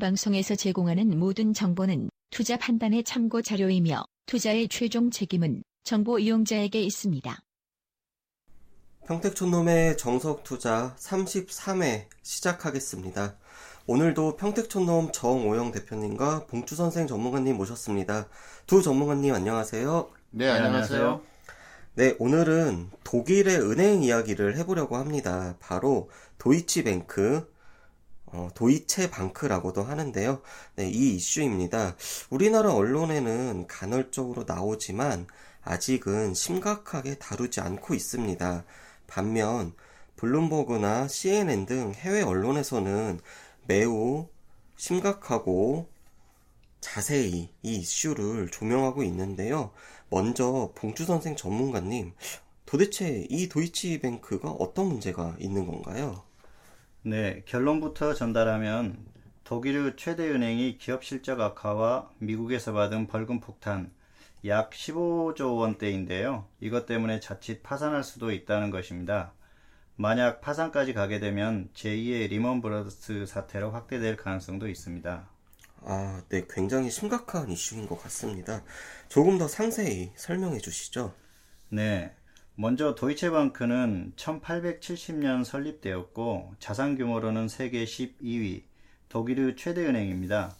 본 방송에서 제공하는 모든 정보는 투자 판단의 참고 자료이며 투자의 최종 책임은 정보 이용자에게 있습니다. 평택촌놈의 정석투자 33회 시작하겠습니다. 오늘도 평택촌놈 정오영 대표님과 봉주선생 전문가님 모셨습니다. 두 전문가님 안녕하세요. 네, 안녕하세요. 네, 오늘은 독일의 은행 이야기를 해보려고 합니다. 바로 도이치뱅크, 어, 도이체 방크라고도 하는데요. 네, 이 이슈입니다. 우리나라 언론에는 간헐적으로 나오지만 아직은 심각하게 다루지 않고 있습니다. 반면 블룸버그나 CNN 등 해외 언론에서는 매우 심각하고 자세히 이 이슈를 조명하고 있는데요. 먼저 봉주 선생 전문가님, 도대체 이 도이치뱅크가 어떤 문제가 있는 건가요? 네, 결론부터 전달하면 독일의 최대 은행이 기업 실적 악화와 미국에서 받은 벌금 폭탄 약 15조 원대인데요. 이것 때문에 자칫 파산할 수도 있다는 것입니다. 만약 파산까지 가게 되면 제2의 리먼 브러더스 사태로 확대될 가능성도 있습니다. 아, 네, 굉장히 심각한 이슈인 것 같습니다. 조금 더 상세히 설명해 주시죠. 네. 먼저 도이체방크는 1870년 설립되었고 자산 규모로는 세계 12위, 독일의 최대 은행입니다.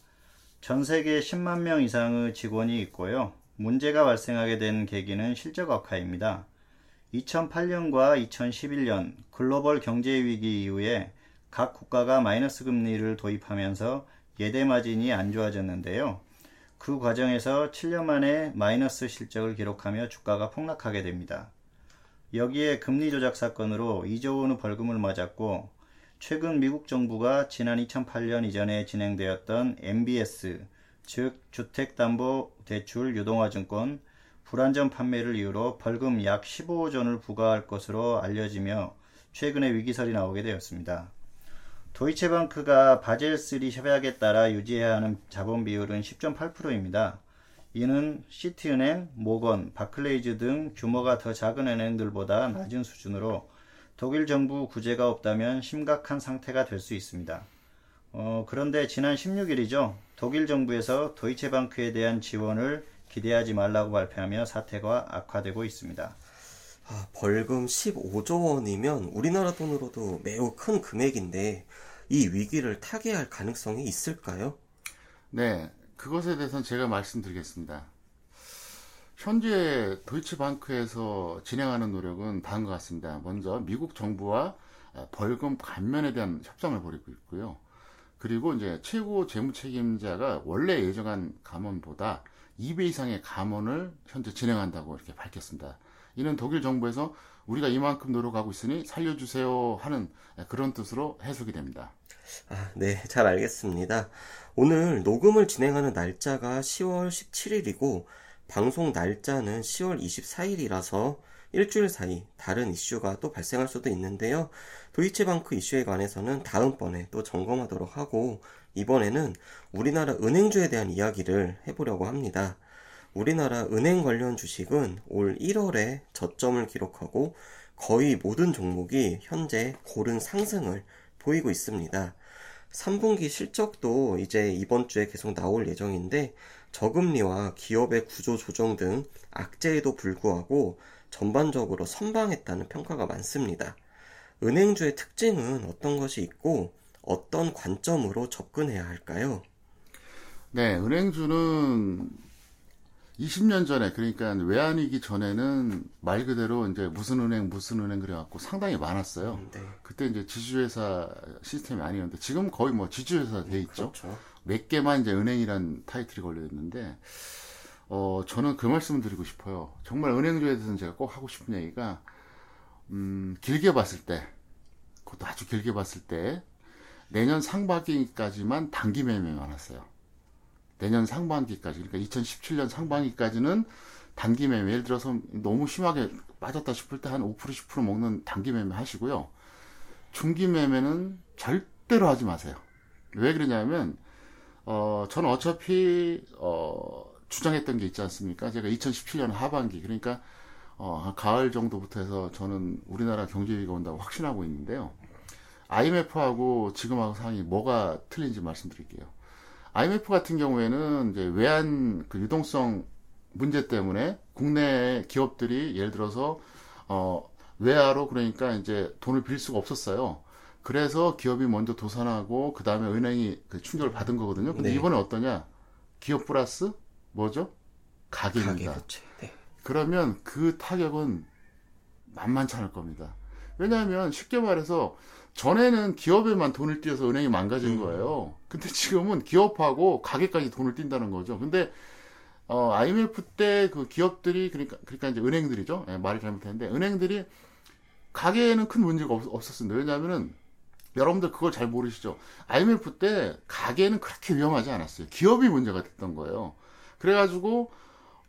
전 세계 10만 명 이상의 직원이 있고요. 문제가 발생하게 된 계기는 실적 악화입니다. 2008년과 2011년 글로벌 경제 위기 이후에 각 국가가 마이너스 금리를 도입하면서 예대 마진이 안 좋아졌는데요. 그 과정에서 7년 만에 마이너스 실적을 기록하며 주가가 폭락하게 됩니다. 여기에 금리 조작 사건으로 2조 원의 벌금을 맞았고 최근 미국 정부가 지난 2008년 이전에 진행되었던 MBS 즉 주택담보대출 유동화증권 불안전 판매를 이유로 벌금 약 15조 원을 부과할 것으로 알려지며 최근에 위기설이 나오게 되었습니다. 도이체방크가 바젤3 협약에 따라 유지해야 하는 자본 비율은 10.8%입니다. 이는 시티은행, 모건, 바클레이즈 등 규모가 더 작은 은행들보다 낮은 수준으로 독일 정부 구제가 없다면 심각한 상태가 될 수 있습니다. 어, 그런데 지난 16일이죠. 독일 정부에서 도이체방크에 대한 지원을 기대하지 말라고 발표하며 사태가 악화되고 있습니다. 아, 벌금 15조 원이면 우리나라 돈으로도 매우 큰 금액인데 이 위기를 타개할 가능성이 있을까요? 네, 그것에 대해서는 제가 말씀드리겠습니다. 현재 도이치방크에서 진행하는 노력은 다음과 같습니다. 먼저 미국 정부와 벌금 감면에 대한 협상을 벌이고 있고요. 그리고 이제 최고 재무 책임자가 원래 예정한 감원보다 2배 이상의 감원을 현재 진행한다고 이렇게 밝혔습니다. 이는 독일 정부에서 우리가 이만큼 노력하고 있으니 살려주세요 하는 그런 뜻으로 해석이 됩니다. 아, 네, 잘 알겠습니다. 오늘 녹음을 진행하는 날짜가 10월 17일이고 방송 날짜는 10월 24일이라서 일주일 사이 다른 이슈가 또 발생할 수도 있는데요. 도이체방크 이슈에 관해서는 다음번에 또 점검하도록 하고 이번에는 우리나라 은행주에 대한 이야기를 해보려고 합니다. 우리나라 은행 관련 주식은 올 1월에 저점을 기록하고 거의 모든 종목이 현재 고른 상승을 보이고 있습니다. 3분기 실적도 이제 이번 주에 계속 나올 예정인데 저금리와 기업의 구조 조정 등 악재에도 불구하고 전반적으로 선방했다는 평가가 많습니다. 은행주의 특징은 어떤 것이 있고 어떤 관점으로 접근해야 할까요? 네, 은행주는 20년 전에 그러니까 외환위기 전에는 말 그대로 이제 무슨 은행 무슨 은행 그래갖고 상당히 많았어요. 네. 그때 이제 지주회사 시스템이 아니었는데 지금 거의 뭐 지주회사 돼 있죠. 그렇죠. 몇 개만 이제 은행이란 타이틀이 걸려 있는데 어 저는 그 말씀을 드리고 싶어요. 정말 은행주에 대해서는 제가 꼭 하고 싶은 얘기가 음 길게 봤을 때 그것도 아주 길게 봤을 때 내년 상반기까지만 단기 매매 많았어요. 내년 상반기까지 그러니까 2017년 상반기까지는 단기 매매 예를 들어서 너무 심하게 빠졌다 싶을 때 한 5% 10% 먹는 단기 매매 하시고요. 중기 매매는 절대로 하지 마세요. 왜 그러냐면 어 저는 어차피 어 주장했던 게 있지 않습니까? 제가 2017년 하반기 그러니까 어 가을 정도부터 해서 저는 우리나라 경제 위기가 온다고 확신하고 있는데요. IMF하고 지금하고 상황이 뭐가 틀린지 말씀드릴게요. IMF 같은 경우에는 이제 외환 그 유동성 문제 때문에 국내 기업들이 예를 들어서 어 외화로 그러니까 이제 돈을 빌 수가 없었어요. 그래서 기업이 먼저 도산하고 그 다음에 은행이 그 충격을 받은 거거든요. 근데 네. 이번에 어떠냐? 기업 플러스 뭐죠? 가계입니다. 가계 네. 그러면 그 타격은 만만치 않을 겁니다. 왜냐하면 쉽게 말해서 전에는 기업에만 돈을 띄어서 은행이 망가진 음. 거예요. 근데 지금은 기업하고 가게까지 돈을 띈다는 거죠. 근데 어, IMF 때 그 기업들이 그러니까 그러니까 이제 은행들이죠. 예, 말이 잘못했는데 은행들이 가게에는 큰 문제가 없, 없었습니다. 왜냐하면은 여러분들 그걸 잘 모르시죠. IMF 때 가게는 그렇게 위험하지 않았어요. 기업이 문제가 됐던 거예요. 그래가지고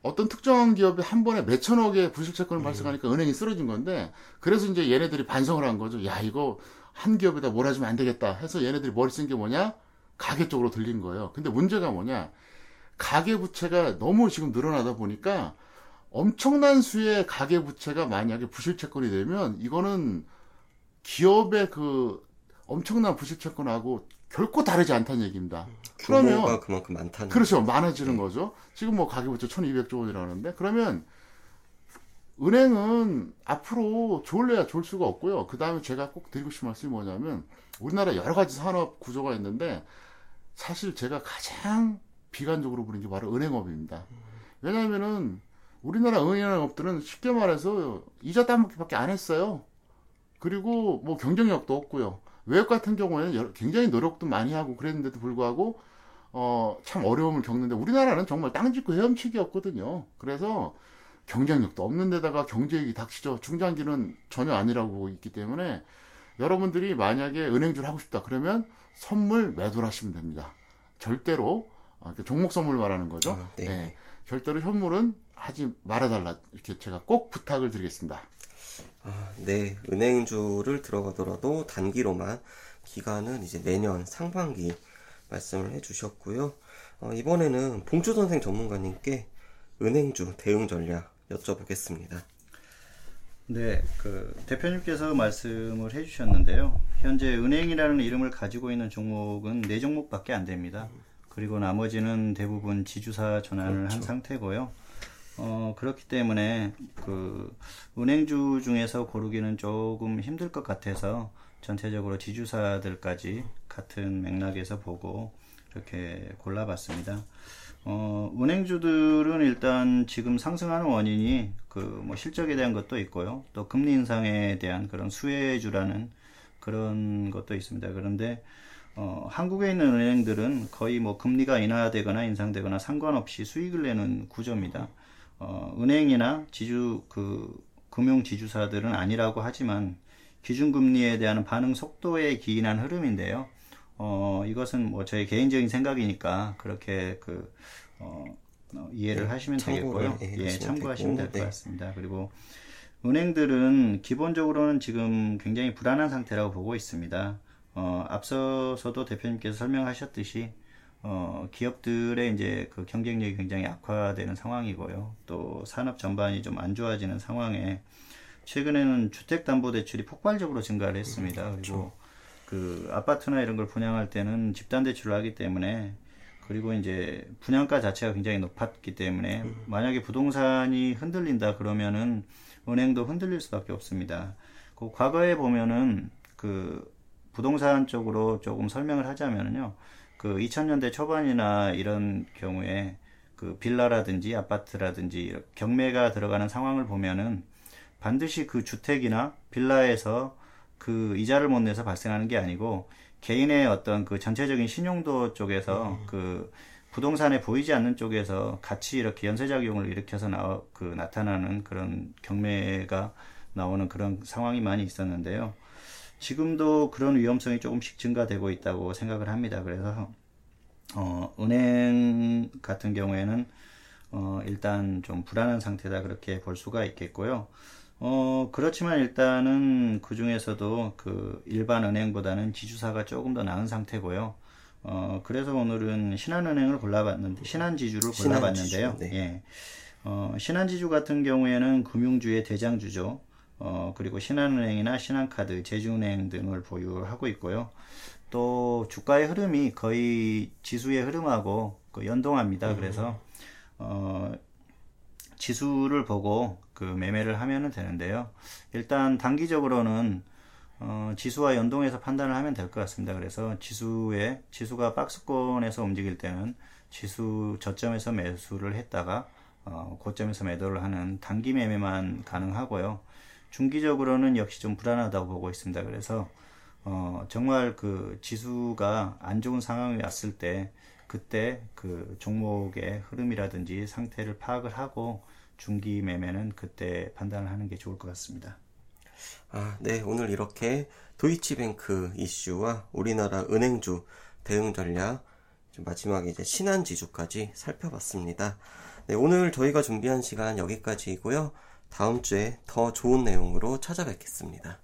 어떤 특정한 기업이 한 번에 몇천억의 부실채권을 음. 발생하니까 은행이 쓰러진 건데 그래서 이제 얘네들이 반성을 한 거죠. 야 이거 한 기업에다 몰아주면 안 되겠다 해서 얘네들이 머리 쓴 게 뭐냐 가계 쪽으로 들린 거예요. 근데 문제가 뭐냐 가계 부채가 너무 지금 늘어나다 보니까 엄청난 수의 가계 부채가 만약에 부실 채권이 되면 이거는 기업의 그 엄청난 부실 채권하고 결코 다르지 않다는 얘기입니다. 그러면 그만큼 많다는 그렇죠. 많아지는 네. 거죠. 지금 뭐 가계 부채 1200조 원이라는데 그러면 은행은 앞으로 좋을래야 좋을 수가 없고요. 그 다음에 제가 꼭 드리고 싶은 말씀이 뭐냐면 우리나라 여러 가지 산업 구조가 있는데 사실 제가 가장 비관적으로 보는 게 바로 은행업입니다. 왜냐하면은 우리나라 은행업들은 쉽게 말해서 이자 따먹기밖에 안 했어요. 그리고 뭐 경쟁력도 없고요. 외국 같은 경우에는 굉장히 노력도 많이 하고 그랬는데도 불구하고 어, 참 어려움을 겪는데 우리나라는 정말 땅 짚고 헤엄치기였거든요. 그래서 경쟁력도 없는 데다가 경제익이 닥치죠. 중장기는 전혀 아니라고 보고 있기 때문에 여러분들이 만약에 은행줄 하고 싶다 그러면 선물 매도를 하시면 됩니다. 절대로 아, 종목 선물 말하는 거죠. 어, 네. 네. 절대로 현물은 하지 말아달라 이렇게 제가 꼭 부탁을 드리겠습니다. 아, 네, 은행주를 들어가더라도 단기로만 기간은 이제 내년 상반기 말씀을 해주셨고요. 어, 이번에는 봉주 선생 전문가님께 은행주 대응 전략 여쭤보겠습니다. 네, 그 대표님께서 말씀을 해주셨는데요. 현재 은행이라는 이름을 가지고 있는 종목은 네 종목밖에 안 됩니다. 그리고 나머지는 대부분 지주사 전환을 그렇죠. 한 상태고요. 어, 그렇기 때문에 그 은행주 중에서 고르기는 조금 힘들 것 같아서 전체적으로 지주사들까지 같은 맥락에서 보고 이렇게 골라봤습니다. 어, 은행주들은 일단 지금 상승하는 원인이 그 뭐 실적에 대한 것도 있고요. 또 금리 인상에 대한 그런 수혜주라는 그런 것도 있습니다. 그런데 어, 한국에 있는 은행들은 거의 뭐 금리가 인하되거나 인상되거나 상관없이 수익을 내는 구조입니다. 어, 은행이나 지주 그 금융 지주사들은 아니라고 하지만 기준금리에 대한 반응 속도에 기인한 흐름인데요. 어, 이것은 뭐 저의 개인적인 생각이니까 그렇게 그, 어, 어 이해를 네, 하시면 되겠고요. 예, 예 참고하시면 될 것 같습니다. 그리고 은행들은 기본적으로는 지금 굉장히 불안한 상태라고 보고 있습니다. 어, 앞서서도 대표님께서 설명하셨듯이 어, 기업들의 이제 그 경쟁력이 굉장히 악화되는 상황이고요. 또 산업 전반이 좀 안 좋아지는 상황에 최근에는 주택담보대출이 폭발적으로 증가를 했습니다. 음, 그렇죠. 그리고 그 아파트나 이런 걸 분양할 때는 집단 대출을 하기 때문에 그리고 이제 분양가 자체가 굉장히 높았기 때문에 음. 만약에 부동산이 흔들린다 그러면은 은행도 흔들릴 수밖에 없습니다. 그 과거에 보면은 그 부동산 쪽으로 조금 설명을 하자면요. 그 2000년대 초반이나 이런 경우에 그 빌라라든지 아파트라든지 경매가 들어가는 상황을 보면은 반드시 그 주택이나 빌라에서 그 이자를 못 내서 발생하는 게 아니고 개인의 어떤 그 전체적인 신용도 쪽에서 음. 그 부동산에 보이지 않는 쪽에서 같이 이렇게 연쇄작용을 일으켜서 나, 그 나타나는 그런 경매가 나오는 그런 상황이 많이 있었는데요. 지금도 그런 위험성이 조금씩 증가되고 있다고 생각을 합니다. 그래서 어, 은행 같은 경우에는 어, 일단 좀 불안한 상태다 그렇게 볼 수가 있겠고요. 어, 그렇지만 일단은 그 중에서도 그 일반 은행보다는 지주사가 조금 더 나은 상태고요. 어, 그래서 오늘은 신한은행을 골라봤는데, 신한지주를 골라봤는데요. 신한지주, 네. 예. 어, 신한지주 같은 경우에는 금융주의 대장주죠. 어, 그리고 신한은행이나 신한카드, 제주은행 등을 보유하고 있고요. 또 주가의 흐름이 거의 지수의 흐름하고 그 연동합니다. 그래서 어, 지수를 보고 그 매매를 하면 되는데요. 일단 단기적으로는 어, 지수와 연동해서 판단을 하면 될 것 같습니다. 그래서 지수에 지수가 박스권에서 움직일 때는 지수 저점에서 매수를 했다가 어, 고점에서 매도를 하는 단기 매매만 가능하고요. 중기적으로는 역시 좀 불안하다고 보고 있습니다. 그래서 어, 정말 그 지수가 안 좋은 상황이 왔을 때 그때 그 종목의 흐름이라든지 상태를 파악을 하고 중기 매매는 그때 판단을 하는 게 좋을 것 같습니다. 아, 네. 오늘 이렇게 도이치뱅크 이슈와 우리나라 은행주 대응 전략, 마지막에 이제 신한지주까지 살펴봤습니다. 네, 오늘 저희가 준비한 시간 여기까지이고요. 다음 주에 더 좋은 내용으로 찾아뵙겠습니다.